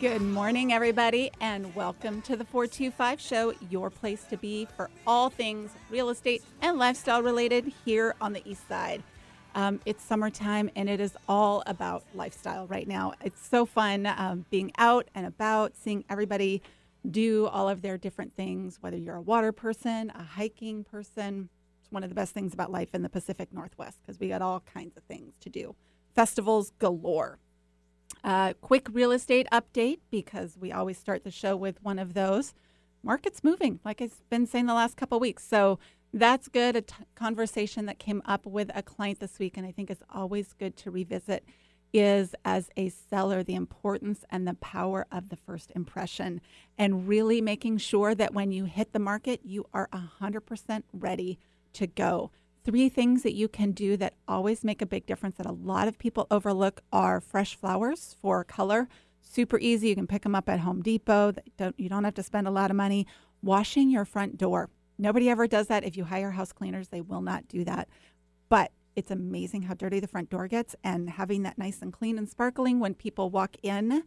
Good morning, everybody, and welcome to the 425 Show, your place to be for all things real estate and lifestyle related here on the East Side. Um, it's summertime and it is all about lifestyle right now. It's so fun um, being out and about, seeing everybody do all of their different things, whether you're a water person, a hiking person. It's one of the best things about life in the Pacific Northwest because we got all kinds of things to do. Festivals galore. Uh, quick real estate update because we always start the show with one of those. Market's moving, like I've been saying the last couple weeks. So that's good. A t- conversation that came up with a client this week, and I think is always good to revisit, is as a seller, the importance and the power of the first impression, and really making sure that when you hit the market, you are 100% ready to go three things that you can do that always make a big difference that a lot of people overlook are fresh flowers for color. Super easy. You can pick them up at Home Depot. Don't, you don't have to spend a lot of money. Washing your front door. Nobody ever does that. If you hire house cleaners, they will not do that. But it's amazing how dirty the front door gets, and having that nice and clean and sparkling when people walk in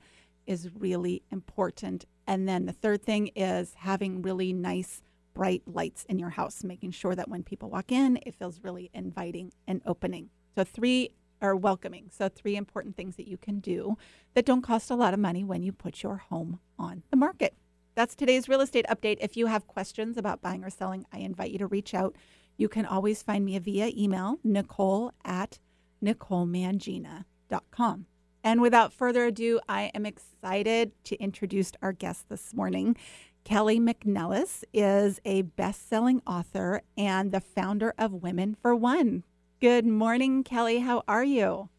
is really important. And then the third thing is having really nice bright lights in your house, making sure that when people walk in, it feels really inviting and opening. So, three are welcoming. So, three important things that you can do that don't cost a lot of money when you put your home on the market. That's today's real estate update. If you have questions about buying or selling, I invite you to reach out. You can always find me via email, nicole at nicolemangina.com. And without further ado, I am excited to introduce our guest this morning. Kelly McNelis is a best selling author and the founder of Women for One. Good morning, Kelly. How are you?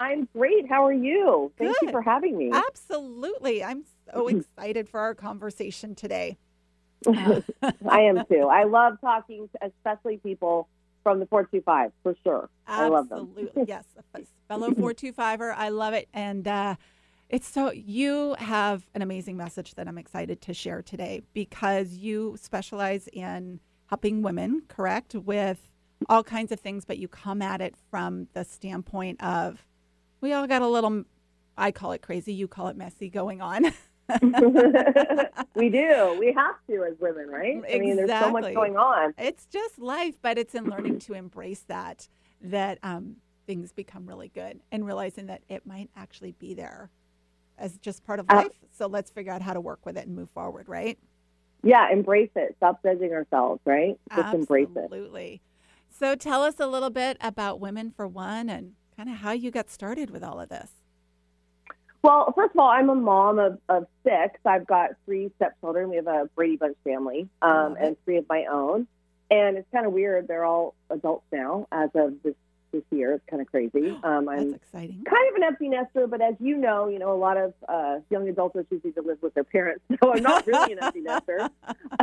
I'm great. How are you? Thank Good. you for having me. Absolutely. I'm so excited for our conversation today. I am too. I love talking, to, especially people from the 425 for sure. Absolutely. I love them. yes. Fellow 425er. I love it. And, uh, it's so you have an amazing message that I'm excited to share today because you specialize in helping women, correct, with all kinds of things, but you come at it from the standpoint of we all got a little, I call it crazy, you call it messy going on. we do. We have to as women, right? Exactly. I mean, there's so much going on. It's just life, but it's in learning to embrace that, that um, things become really good and realizing that it might actually be there as just part of uh, life. Uh, so let's figure out how to work with it and move forward, right? Yeah, embrace it. Stop judging ourselves, right? Just Absolutely. embrace it. Absolutely. So tell us a little bit about Women for One and kind of how you got started with all of this. Well, first of all, I'm a mom of, of six. I've got three stepchildren. We have a Brady Bunch family um, and three of my own. And it's kind of weird. They're all adults now as of this this year. It's kind of crazy. Um, I'm That's exciting. Kind of an empty nester, but as you know, you know a lot of uh, young adults are choosing to live with their parents, so I'm not really an empty nester.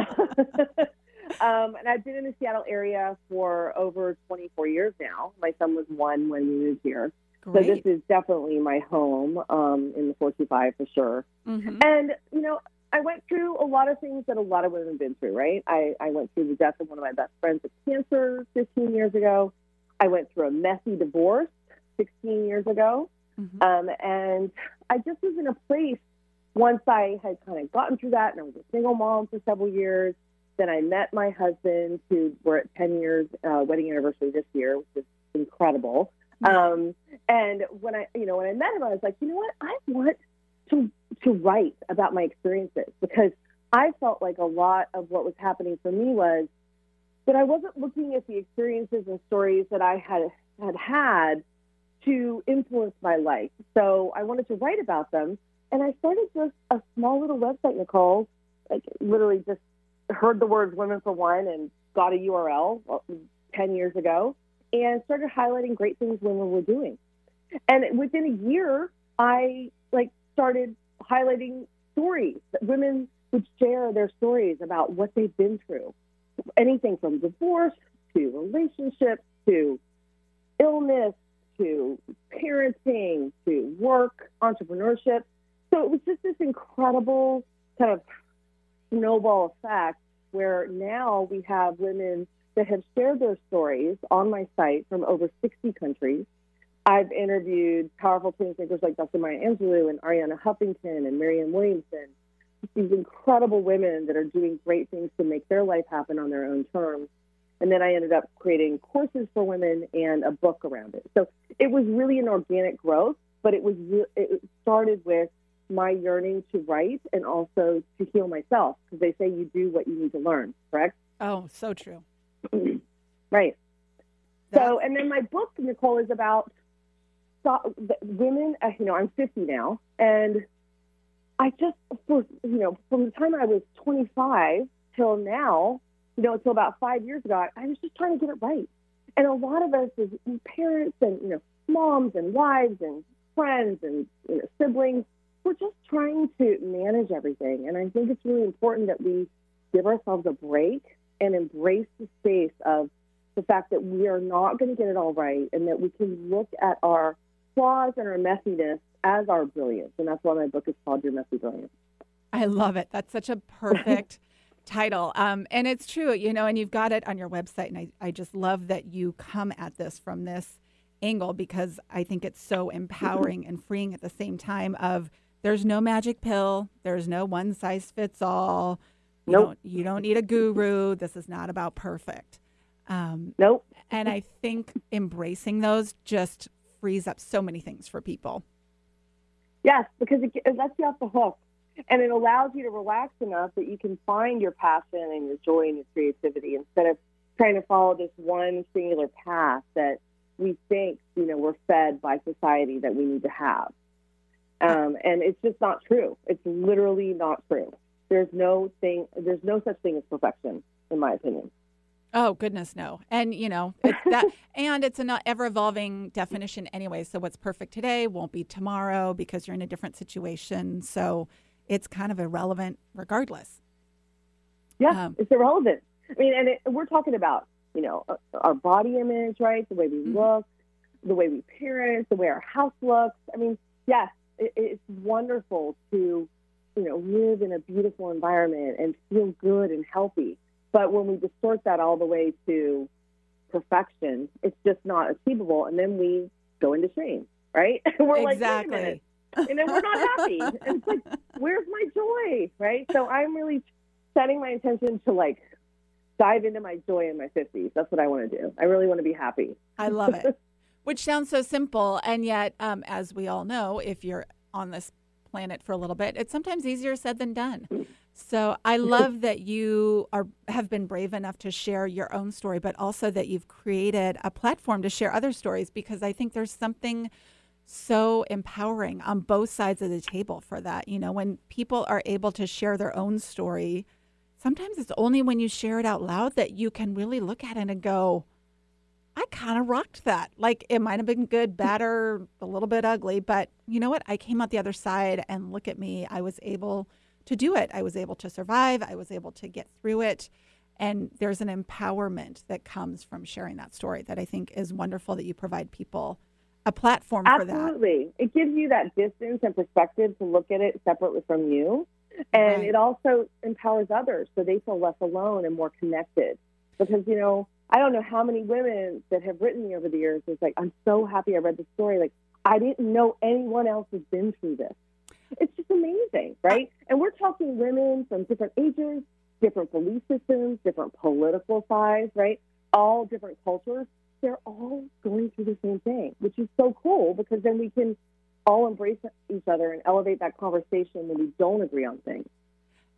um, and I've been in the Seattle area for over 24 years now. My son was one when we moved here. Great. So this is definitely my home um, in the 425 for sure. Mm-hmm. And, you know, I went through a lot of things that a lot of women have been through, right? I, I went through the death of one of my best friends with cancer 15 years ago. I went through a messy divorce 16 years ago. Mm-hmm. Um, and I just was in a place once I had kind of gotten through that, and I was a single mom for several years. Then I met my husband, who we're at 10 years uh, wedding anniversary this year, which is incredible. Mm-hmm. Um, and when I, you know, when I met him, I was like, you know what? I want to to write about my experiences because I felt like a lot of what was happening for me was but I wasn't looking at the experiences and stories that I had had had to influence my life. So I wanted to write about them, and I started just a small little website, Nicole. Like literally, just heard the words "Women for One" and got a URL ten years ago, and started highlighting great things women were doing. And within a year, I like started highlighting stories that women would share their stories about what they've been through anything from divorce to relationships to illness to parenting to work, entrepreneurship. So it was just this incredible kind of snowball effect where now we have women that have shared their stories on my site from over 60 countries I've interviewed powerful changemakers like Dr. Maya Angelou and Arianna Huffington and Marianne Williamson. These incredible women that are doing great things to make their life happen on their own terms. And then I ended up creating courses for women and a book around it. So it was really an organic growth, but it was it started with my yearning to write and also to heal myself because they say you do what you need to learn, correct? Oh, so true. right. So, and then my book, Nicole, is about women. Uh, you know, I'm 50 now, and I just, for you know, from the time I was 25 till now, you know, until about five years ago, I was just trying to get it right. And a lot of us as parents and you know, moms and wives and friends and you know, siblings, we're just trying to manage everything. And I think it's really important that we give ourselves a break and embrace the space of the fact that we are not going to get it all right and that we can look at our flaws and our messiness as our brilliance. And that's why my book is called Your Messy Brilliance. I love it. That's such a perfect title. Um, and it's true, you know, and you've got it on your website. And I, I just love that you come at this from this angle because I think it's so empowering and freeing at the same time of there's no magic pill, there's no one size fits all. You, nope. don't, you don't need a guru. This is not about perfect. Um, nope. And I think embracing those just frees up so many things for people. Yes, because it, it lets you off the hook and it allows you to relax enough that you can find your passion and your joy and your creativity instead of trying to follow this one singular path that we think, you know, we're fed by society that we need to have. Um, and it's just not true. It's literally not true. There's no thing. There's no such thing as perfection, in my opinion. Oh goodness, no. And you know it's that, and it's an ever evolving definition anyway. So what's perfect today won't be tomorrow because you're in a different situation. So it's kind of irrelevant regardless. Yeah, um, it's irrelevant. I mean, and it, we're talking about you know our body image, right? The way we mm-hmm. look, the way we parent, the way our house looks. I mean, yes, it, it's wonderful to you know live in a beautiful environment and feel good and healthy but when we distort that all the way to perfection, it's just not achievable. And then we go into shame, right? we're exactly. like, and then we're not happy. and it's like, where's my joy, right? So I'm really setting my intention to like dive into my joy in my 50s. That's what I want to do. I really want to be happy. I love it. Which sounds so simple. And yet, um, as we all know, if you're on this planet for a little bit, it's sometimes easier said than done. So I love that you are have been brave enough to share your own story, but also that you've created a platform to share other stories because I think there's something so empowering on both sides of the table for that. You know, when people are able to share their own story, sometimes it's only when you share it out loud that you can really look at it and go, I kind of rocked that. Like it might have been good, bad, or a little bit ugly, but you know what? I came out the other side and look at me. I was able to do it. I was able to survive. I was able to get through it. And there's an empowerment that comes from sharing that story that I think is wonderful that you provide people a platform Absolutely. for that. Absolutely. It gives you that distance and perspective to look at it separately from you. And right. it also empowers others so they feel less alone and more connected. Because, you know, I don't know how many women that have written me over the years is like, I'm so happy I read the story. Like, I didn't know anyone else has been through this. It's just amazing, right? And we're talking women from different ages, different belief systems, different political sides, right? All different cultures. They're all going through the same thing, which is so cool because then we can all embrace each other and elevate that conversation when we don't agree on things.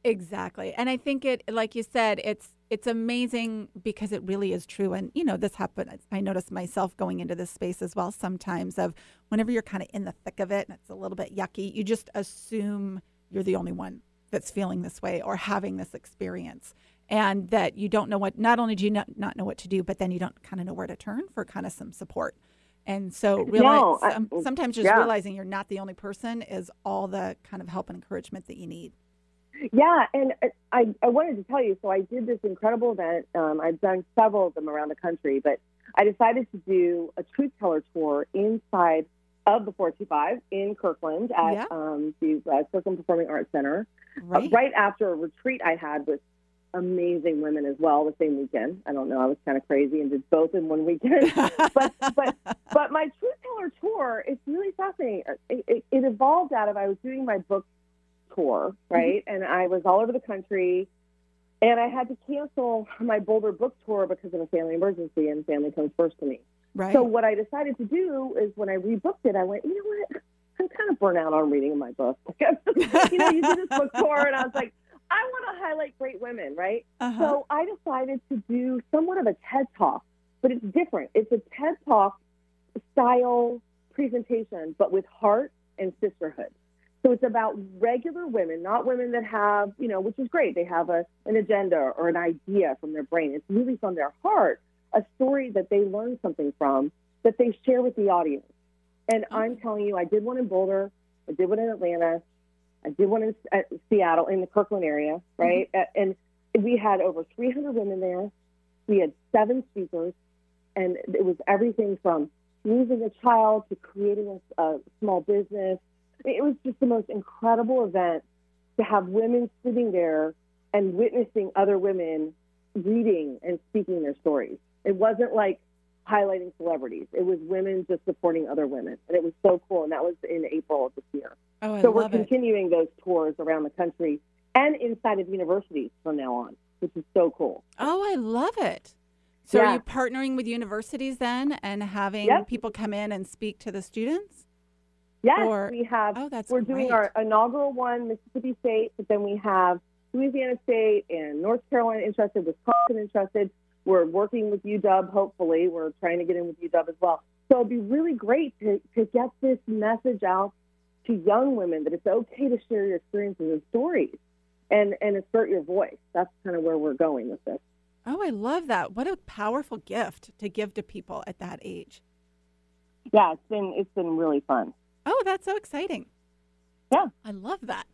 Exactly. And I think it like you said, it's it's amazing because it really is true. And you know, this happened I notice myself going into this space as well sometimes of whenever you're kind of in the thick of it and it's a little bit yucky, you just assume you're the only one that's feeling this way or having this experience. And that you don't know what not only do you not, not know what to do, but then you don't kind of know where to turn for kind of some support. And so uh, realize, no, I, uh, sometimes just yeah. realizing you're not the only person is all the kind of help and encouragement that you need. Yeah, and I, I wanted to tell you. So I did this incredible event. Um, I've done several of them around the country, but I decided to do a truth teller tour inside of the 425 in Kirkland at yeah. um, the uh, Kirkland Performing Arts Center, uh, right. Uh, right after a retreat I had with amazing women as well the same weekend. I don't know, I was kind of crazy and did both in one weekend. but but but my Truth Teller tour, it's really fascinating. It, it, it, evolved out of I was doing my book tour, mm-hmm. right, mm-hmm. and I was all over the country. And I had to cancel my Boulder book tour because of a family emergency, and family comes first to me. Right. So what I decided to do is when I rebooked it, I went, you know what? I'm kind of burnt out on reading my book. you know, you do this book tour, and I was like, I want to highlight great women, right? Uh-huh. So I decided to do somewhat of a TED talk, but it's different. It's a TED talk style presentation, but with heart and sisterhood. So it's about regular women, not women that have, you know, which is great. They have a, an agenda or an idea from their brain. It's really from their heart, a story that they learn something from that they share with the audience. And. I'm telling you, I did one in Boulder, I did one in Atlanta, I did one in uh, Seattle, in the Kirkland area, right? Mm-hmm. And we had over 300 women there. We had seven speakers, and it was everything from losing a child to creating a, a small business. It was just the most incredible event to have women sitting there and witnessing other women reading and speaking their stories. It wasn't like highlighting celebrities. It was women just supporting other women, and it was so cool. And that was in April of this year. Oh, I so we're continuing it. those tours around the country and inside of universities from now on, which is so cool. Oh, I love it. So yeah. are you partnering with universities then and having yep. people come in and speak to the students? Yes, or, we have. Oh, that's We're great. doing our inaugural one, Mississippi State, but then we have Louisiana State and North Carolina interested, Wisconsin interested. We're working with UW, hopefully. We're trying to get in with UW as well. So it'd be really great to, to get this message out to young women that it's okay to share your experiences and stories and, and assert your voice. That's kind of where we're going with this. Oh, I love that. What a powerful gift to give to people at that age. Yeah, it's been it's been really fun. Oh, that's so exciting. Yeah. I love that.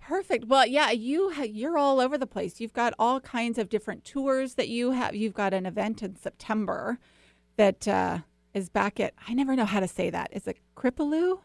Perfect. Well, yeah, you you're all over the place. You've got all kinds of different tours that you have. You've got an event in September that uh, is back at. I never know how to say that. Is it Kripalu?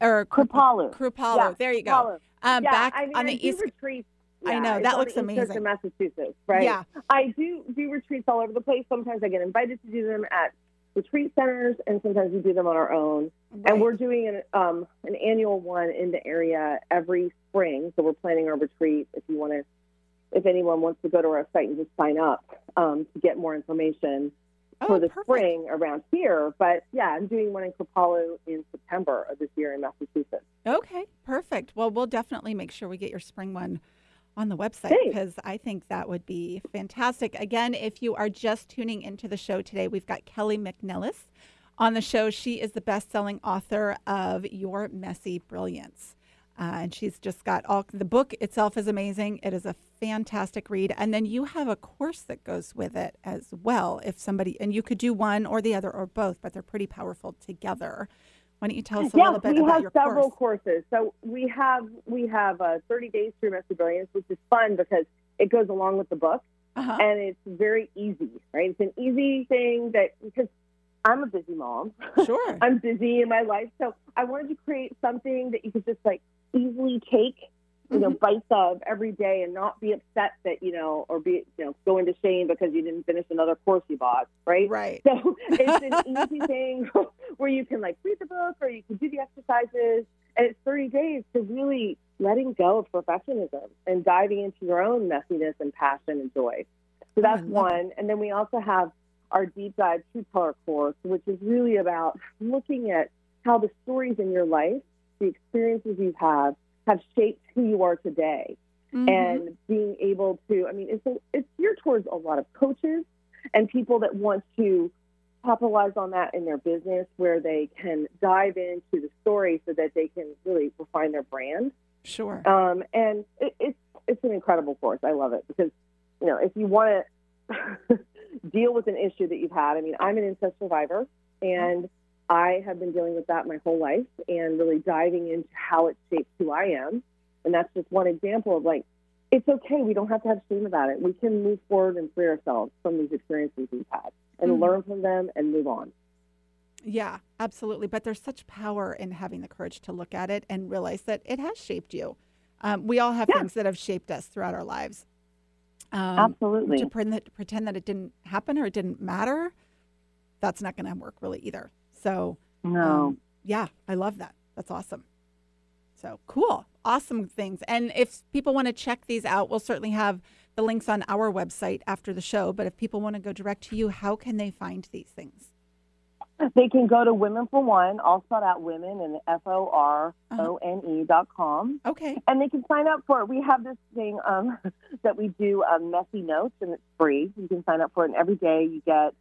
Or Kripalu? Kripalu. Yeah, there you go. Um, yeah, back I mean, on I the east. Retreats, yeah, I know that looks amazing. In Massachusetts, right? Yeah, I do do retreats all over the place. Sometimes I get invited to do them at retreat centers, and sometimes we do them on our own. Right. And we're doing an um, an annual one in the area every spring. So we're planning our retreat. If you want to, if anyone wants to go to our site and just sign up um, to get more information oh, for the perfect. spring around here. But yeah, I'm doing one in Kripalu in September of this year in Massachusetts. Okay, perfect. Well, we'll definitely make sure we get your spring one on the website because I think that would be fantastic. Again, if you are just tuning into the show today, we've got Kelly McNelis on the show. She is the best selling author of Your Messy Brilliance. Uh, and she's just got all the book itself is amazing. It is a fantastic read. And then you have a course that goes with it as well. If somebody, and you could do one or the other or both, but they're pretty powerful together. Why don't you tell us a yes, little bit we about have your several course? courses. So we have we have uh, 30 days through Messy Brilliance, which is fun because it goes along with the book, uh-huh. and it's very easy. Right, it's an easy thing that because I'm a busy mom. Sure, I'm busy in my life, so I wanted to create something that you could just like easily take you know, mm-hmm. bites of every day and not be upset that, you know, or be, you know, go into shame because you didn't finish another course you bought, right? Right. So it's an easy thing where you can like read the book or you can do the exercises. And it's 30 days to really letting go of perfectionism and diving into your own messiness and passion and joy. So that's oh, one. It. And then we also have our deep dive truth teller course, which is really about looking at how the stories in your life, the experiences you've had, have shaped who you are today. Mm-hmm. And being able to, I mean, it's, a, it's geared towards a lot of coaches and people that want to capitalize on that in their business where they can dive into the story so that they can really refine their brand. Sure. Um, and it, it's, it's an incredible course. I love it because, you know, if you want to deal with an issue that you've had, I mean, I'm an incest survivor and I have been dealing with that my whole life and really diving into how it shapes who I am. And that's just one example of like, it's okay. We don't have to have shame about it. We can move forward and free ourselves from these experiences we've had and mm-hmm. learn from them and move on. Yeah, absolutely. But there's such power in having the courage to look at it and realize that it has shaped you. Um, we all have yeah. things that have shaped us throughout our lives. Um, Absolutely. To pretend that, pretend that it didn't happen or it didn't matter, that's not going to work really either. So, no. Um, yeah, I love that. That's awesome. So cool. Awesome things. And if people want to check these out, we'll certainly have the links on our website after the show. But if people want to go direct to you, how can they find these things? They can go to Women for One, all spelled out women and F O R O N E dot com. Okay. And they can sign up for it. We have this thing um, that we do um, messy notes, and it's free. You can sign up for it, and every day you get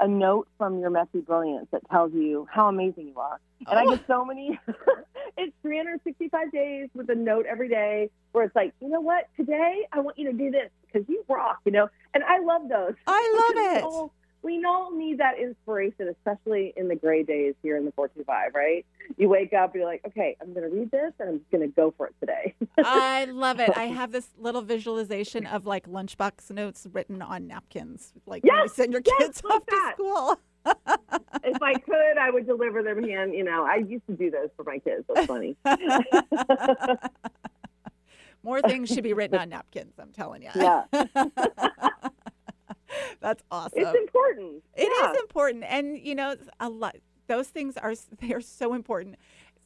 a note from your messy brilliance that tells you how amazing you are. And oh. I get so oh. many. it's 365 days with a note every day where it's like, you know what? Today I want you to do this because you rock. You know, and I love those. I love it we all need that inspiration, especially in the gray days here in the 425, right? You wake up, you're like, okay, I'm going to read this and I'm going to go for it today. I love it. I have this little visualization of like lunchbox notes written on napkins, like yes, when you send your yes, kids off that. to school. if I could, I would deliver them hand. You know, I used to do those for my kids. That's funny. More things should be written on napkins. I'm telling you. Yeah. That's awesome. It's important. It yeah. is important, and you know, a lot. Those things are they are so important.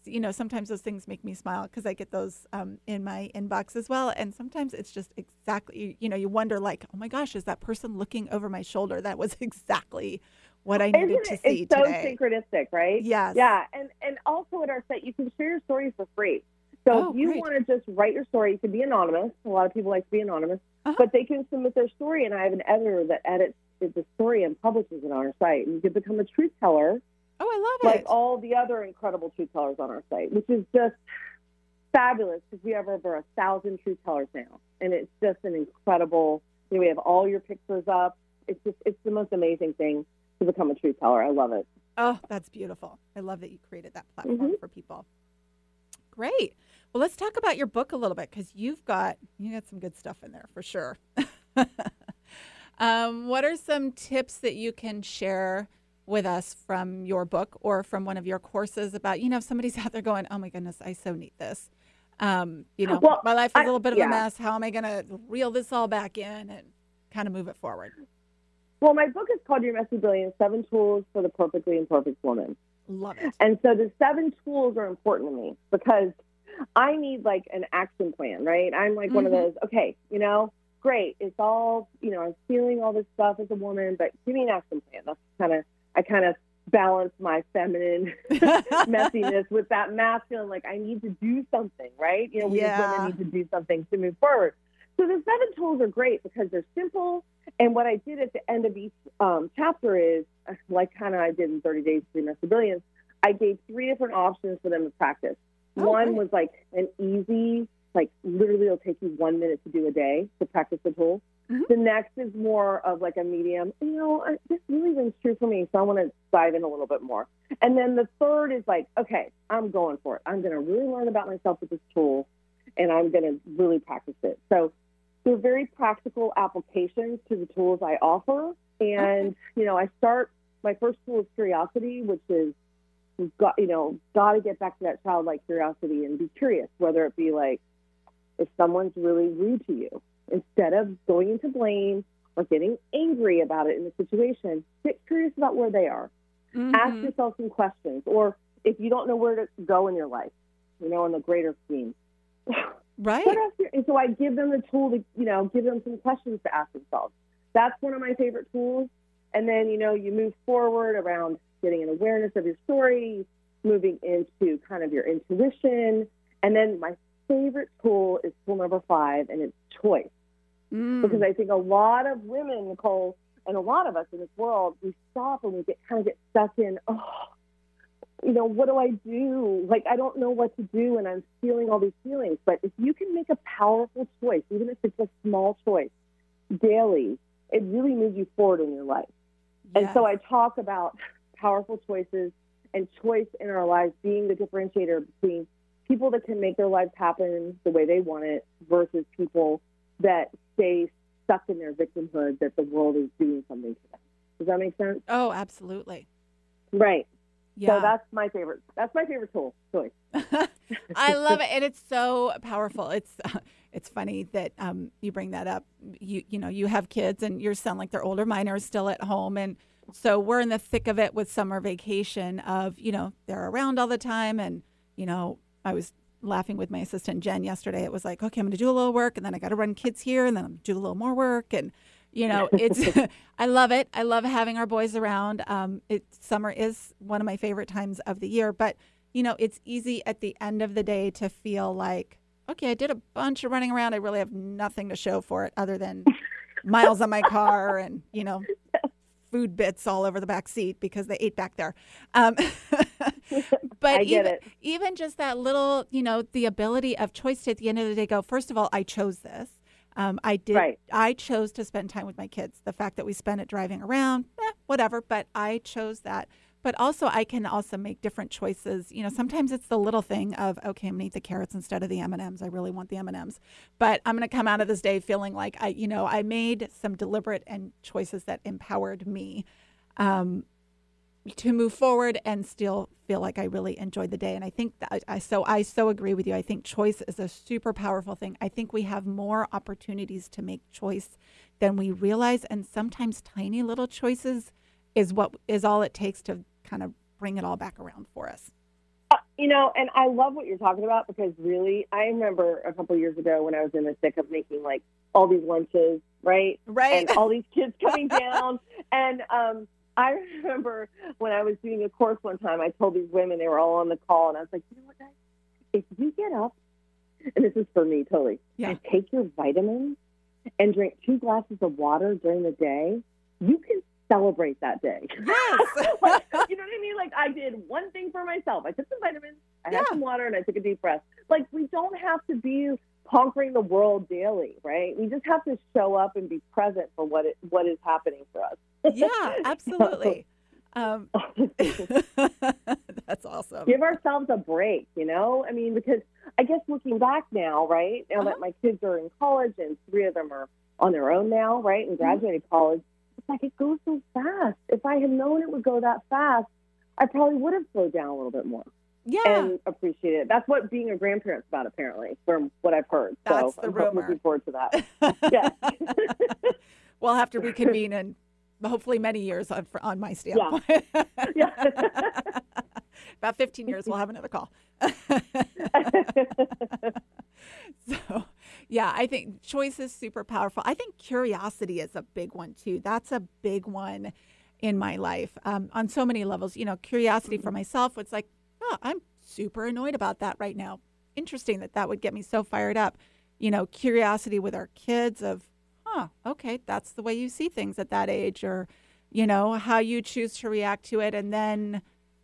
You know, sometimes those things make me smile because I get those um, in my inbox as well. And sometimes it's just exactly, you know, you wonder like, oh my gosh, is that person looking over my shoulder? That was exactly what I needed Isn't to it, see it's today. so synchronistic, right? Yes. Yeah, and and also at our site, you can share your stories for free. So oh, if you want to just write your story, you can be anonymous. A lot of people like to be anonymous, uh-huh. but they can submit their story, and I have an editor that edits the story and publishes it on our site. And you can become a truth teller. Oh, I love it! Like all the other incredible truth tellers on our site, which is just fabulous because we have over a thousand truth tellers now, and it's just an incredible. You know, we have all your pictures up. It's just it's the most amazing thing to become a truth teller. I love it. Oh, that's beautiful. I love that you created that platform mm-hmm. for people. Great. Well, let's talk about your book a little bit because you've got you got some good stuff in there for sure. um, what are some tips that you can share with us from your book or from one of your courses about you know if somebody's out there going, oh my goodness, I so need this. Um, you know, well, my life is a little bit of yeah. a mess. How am I going to reel this all back in and kind of move it forward? Well, my book is called Your Messy Brilliance Seven Tools for the Perfectly Imperfect Woman. Love it. And so the seven tools are important to me because I need like an action plan, right? I'm like mm-hmm. one of mm-hmm. those, okay, you know, great. It's all, you know, I'm feeling all this stuff as a woman, but give me an action plan. That's kind of, I kind of balance my feminine messiness with that masculine, like I need to do something, right? You know, we yeah. as women need to do something to move forward. So the seven tools are great because they're simple. And what I did at the end of each um, chapter is, like kind of I did in 30 Days to Be Messy Brilliance, I gave three different options for them to practice. Oh, one was like an easy, like literally it'll take you one minute to do a day to practice the tool. Mm-hmm. The next is more of like a medium. You know, I, this really rings true for me, so I want to dive in a little bit more. And then the third is like, okay, I'm going for it. I'm going to really learn about myself with this tool, and I'm going to really practice it. So they're very practical applications to the tools I offer. And okay. you know, I start my first tool is curiosity, which is we've got you know got to get back to that childlike curiosity and be curious whether it be like if someone's really rude to you instead of going into blame or getting angry about it in the situation get curious about where they are. Mm-hmm. ask yourself some questions or if you don't know where to go in your life you know in the greater scheme. Right. And so i give them the tool to you know give them some questions to ask themselves. That's one of my favorite tools and then you know you move forward around getting an awareness of your story, moving into kind of your intuition. And then my favorite tool is tool number five, and it's choice. Mm. Because I think a lot of women, Nicole, and a lot of us in this world, we stop and we get kind of get stuck in, oh, you know, what do I do? Like, I don't know what to do, and I'm feeling all these feelings. But if you can make a powerful choice, even if it's a small choice, daily, it really moves you forward in your life. Yes. And so I talk about powerful choices and choice in our lives being the differentiator between people that can make their lives happen the way they want it versus people that stay stuck in their victimhood that the world is doing something to them. Does that make sense? Oh, absolutely. Right. Yeah. So that's my favorite. That's my favorite tool choice. I love it, and it's so powerful. It's it's funny that um, you bring that up. You you know you have kids, and your son like they're older. Mine are still at home, and so we're in the thick of it with summer vacation. Of you know they're around all the time, and you know I was laughing with my assistant Jen yesterday. It was like, okay, I'm going to do a little work, and then I got to run kids here, and then I'm do a little more work, and you know, it's I love it. I love having our boys around. Um, it summer is one of my favorite times of the year, but you know, it's easy at the end of the day to feel like, okay, I did a bunch of running around. I really have nothing to show for it other than miles on my car and you know food bits all over the back seat because they ate back there. Um, but even, even just that little, you know, the ability of choice to at the end of the day go, first of all, I chose this. Um, I did. Right. I chose to spend time with my kids. The fact that we spent it driving around, eh, whatever. But I chose that. But also, I can also make different choices. You know, sometimes it's the little thing of okay, I'm gonna eat the carrots instead of the M and M's. I really want the M and M's, but I'm gonna come out of this day feeling like I, you know, I made some deliberate and choices that empowered me. Um, to move forward and still feel like I really enjoyed the day. And I think that I so I so agree with you. I think choice is a super powerful thing. I think we have more opportunities to make choice than we realize, and sometimes tiny little choices is what is all it takes to kind of bring it all back around for us. Uh, you know, and I love what you're talking about because really, I remember a couple years ago when I was in the thick of making like all these lunches, right? Right. And all these kids coming down, and um I remember when I was doing a course one time, I told these women, they were all on the call, and I was like, you know what, guys? If you get up, and this is for me totally, yeah. and take your vitamins and drink two glasses of water during the day, you can celebrate that day. Yes. like, you know what I mean? Like I did one thing for myself. I took some vitamins, I yeah. had some water, and I took a deep breath. Like we don't have to be conquering the world daily, right? We just have to show up and be present for what it, what is happening for us. yeah, absolutely. Um, that's awesome. Give ourselves a break, you know? I mean, because I guess looking back now, right, now uh-huh. that my kids are in college and three of them are on their own now, right, and mm-hmm. graduated mm-hmm. college, it's like it goes so fast. If I had known it would go that fast, I probably would have slowed down a little bit more. Yeah. And appreciate it. That's what being a grandparent's about, apparently, from what I've heard. That's so the I'm rumor. looking forward to that. yeah. we'll have to reconvene in hopefully many years on, on my standpoint. Yeah. yeah. About 15 years, we'll have another call. so, yeah, I think choice is super powerful. I think curiosity is a big one too. That's a big one in my life um, on so many levels. You know, curiosity for myself. It's like, oh, I'm super annoyed about that right now. Interesting that that would get me so fired up. You know, curiosity with our kids of huh, okay, that's the way you see things at that age, or, you know, how you choose to react to it. And then,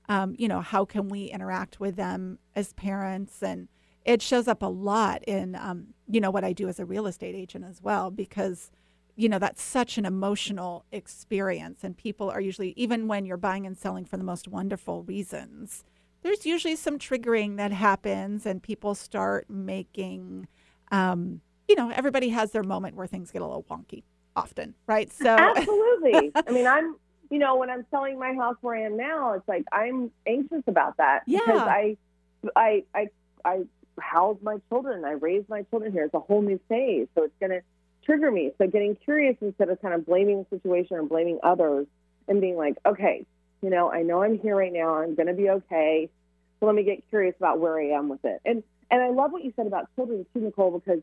um, you know, how can we interact with them as parents? And it shows up a lot in, um, you know, what I do as a real estate agent as well, because, you know, that's such an emotional experience. And people are usually, even when you're buying and selling for the most wonderful reasons, there's usually some triggering that happens, and people start making, um, you know, everybody has their moment where things get a little wonky often, right? So absolutely. I mean, I'm, you know, when I'm selling my house where I am now, it's like I'm anxious about that yeah. because I, I, I, I house my children. I raise my children here. It's a whole new phase, so it's going to trigger me. So getting curious instead of kind of blaming the situation or blaming others, and being like, okay, you know, I know I'm here right now. I'm going to be okay. So let me get curious about where I am with it. And and I love what you said about children too, Nicole, because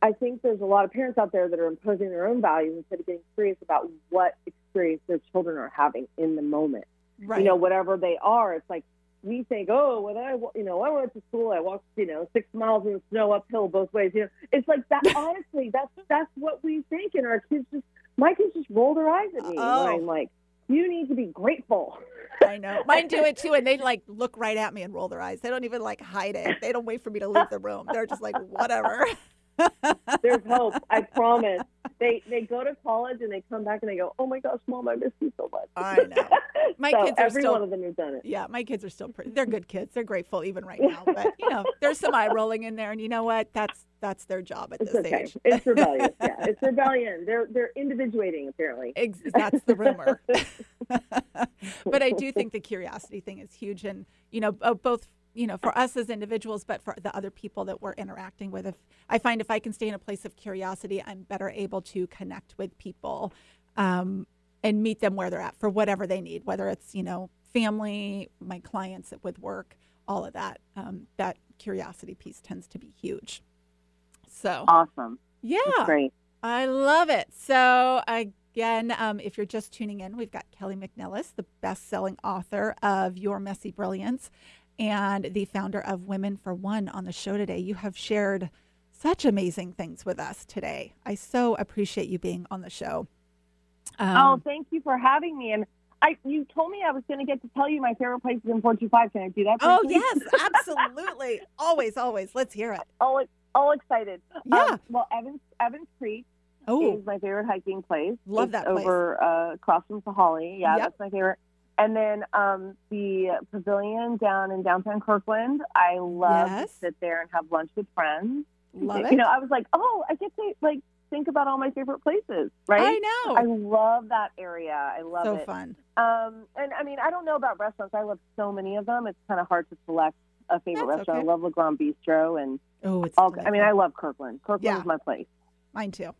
I think there's a lot of parents out there that are imposing their own values instead of getting curious about what experience their children are having in the moment. Right. You know, whatever they are, it's like we think, oh, when I, you know, I went to school, I walked, you know, six miles in the snow uphill both ways. You know, it's like that. honestly, that's that's what we think, and our kids just, my kids just roll their eyes at me uh, oh. when I'm like, you need to be grateful. I know. Mine do it too, and they like look right at me and roll their eyes. They don't even like hide it. They don't wait for me to leave the room. They're just like, whatever. There's hope. I promise. they they go to college and they come back and they go, "Oh my gosh, mom, I miss you so much." I know. My so kids are every still, one of them has done it. Yeah, my kids are still pretty. They're good kids. They're grateful even right now. But you know, there's some eye rolling in there, and you know what? That's that's their job at it's this okay. age. It's rebellious. yeah, it's rebellion. They're they're individuating apparently. That's the rumor. but I do think the curiosity thing is huge, and you know, both you know, for us as individuals, but for the other people that we're interacting with. If I find if I can stay in a place of curiosity, I'm better able to connect with people um, and meet them where they're at for whatever they need, whether it's you know family, my clients with work, all of that. Um, that curiosity piece tends to be huge. So awesome. Yeah, That's great. I love it. So again, um, if you're just tuning in, we've got Kelly McNelis, the best-selling author of Your Messy Brilliance and the founder of Women for One on the show today. You have shared such amazing things with us today. I so appreciate you being on the show. Um, oh, thank you for having me. And I, you told me I was going to get to tell you my favorite places in 425. Can I do that? Oh, yes, absolutely. always, always. Let's hear it. All, all excited. Yeah. Um, well, Evans, Evans Creek oh. is my favorite hiking place. Love it's that place. Over uh, across from Sahalee. Yeah, yep. that's my favorite. And then um, the pavilion down in downtown Kirkland. I love yes. to sit there and have lunch with friends. Love it. You know, I was like, oh, I get to like think about all my favorite places, right? I know. I love that area. I love so it. So fun. Um, and I mean, I don't know about restaurants. I love so many of them. It's kind of hard to select a favorite That's restaurant. okay. I love Le Grand Bistro and oh, it's. All, I mean, I love Kirkland. Kirkland yeah. is my place. Mine too.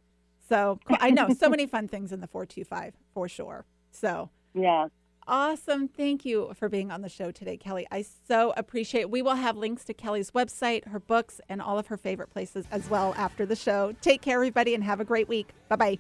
So I know so many fun things in the four two five for sure. So yeah. Awesome. Thank you for being on the show today, Kelly. I so appreciate it. We will have links to Kelly's website, her books, and all of her favorite places as well after the show. Take care, everybody, and have a great week. Bye bye.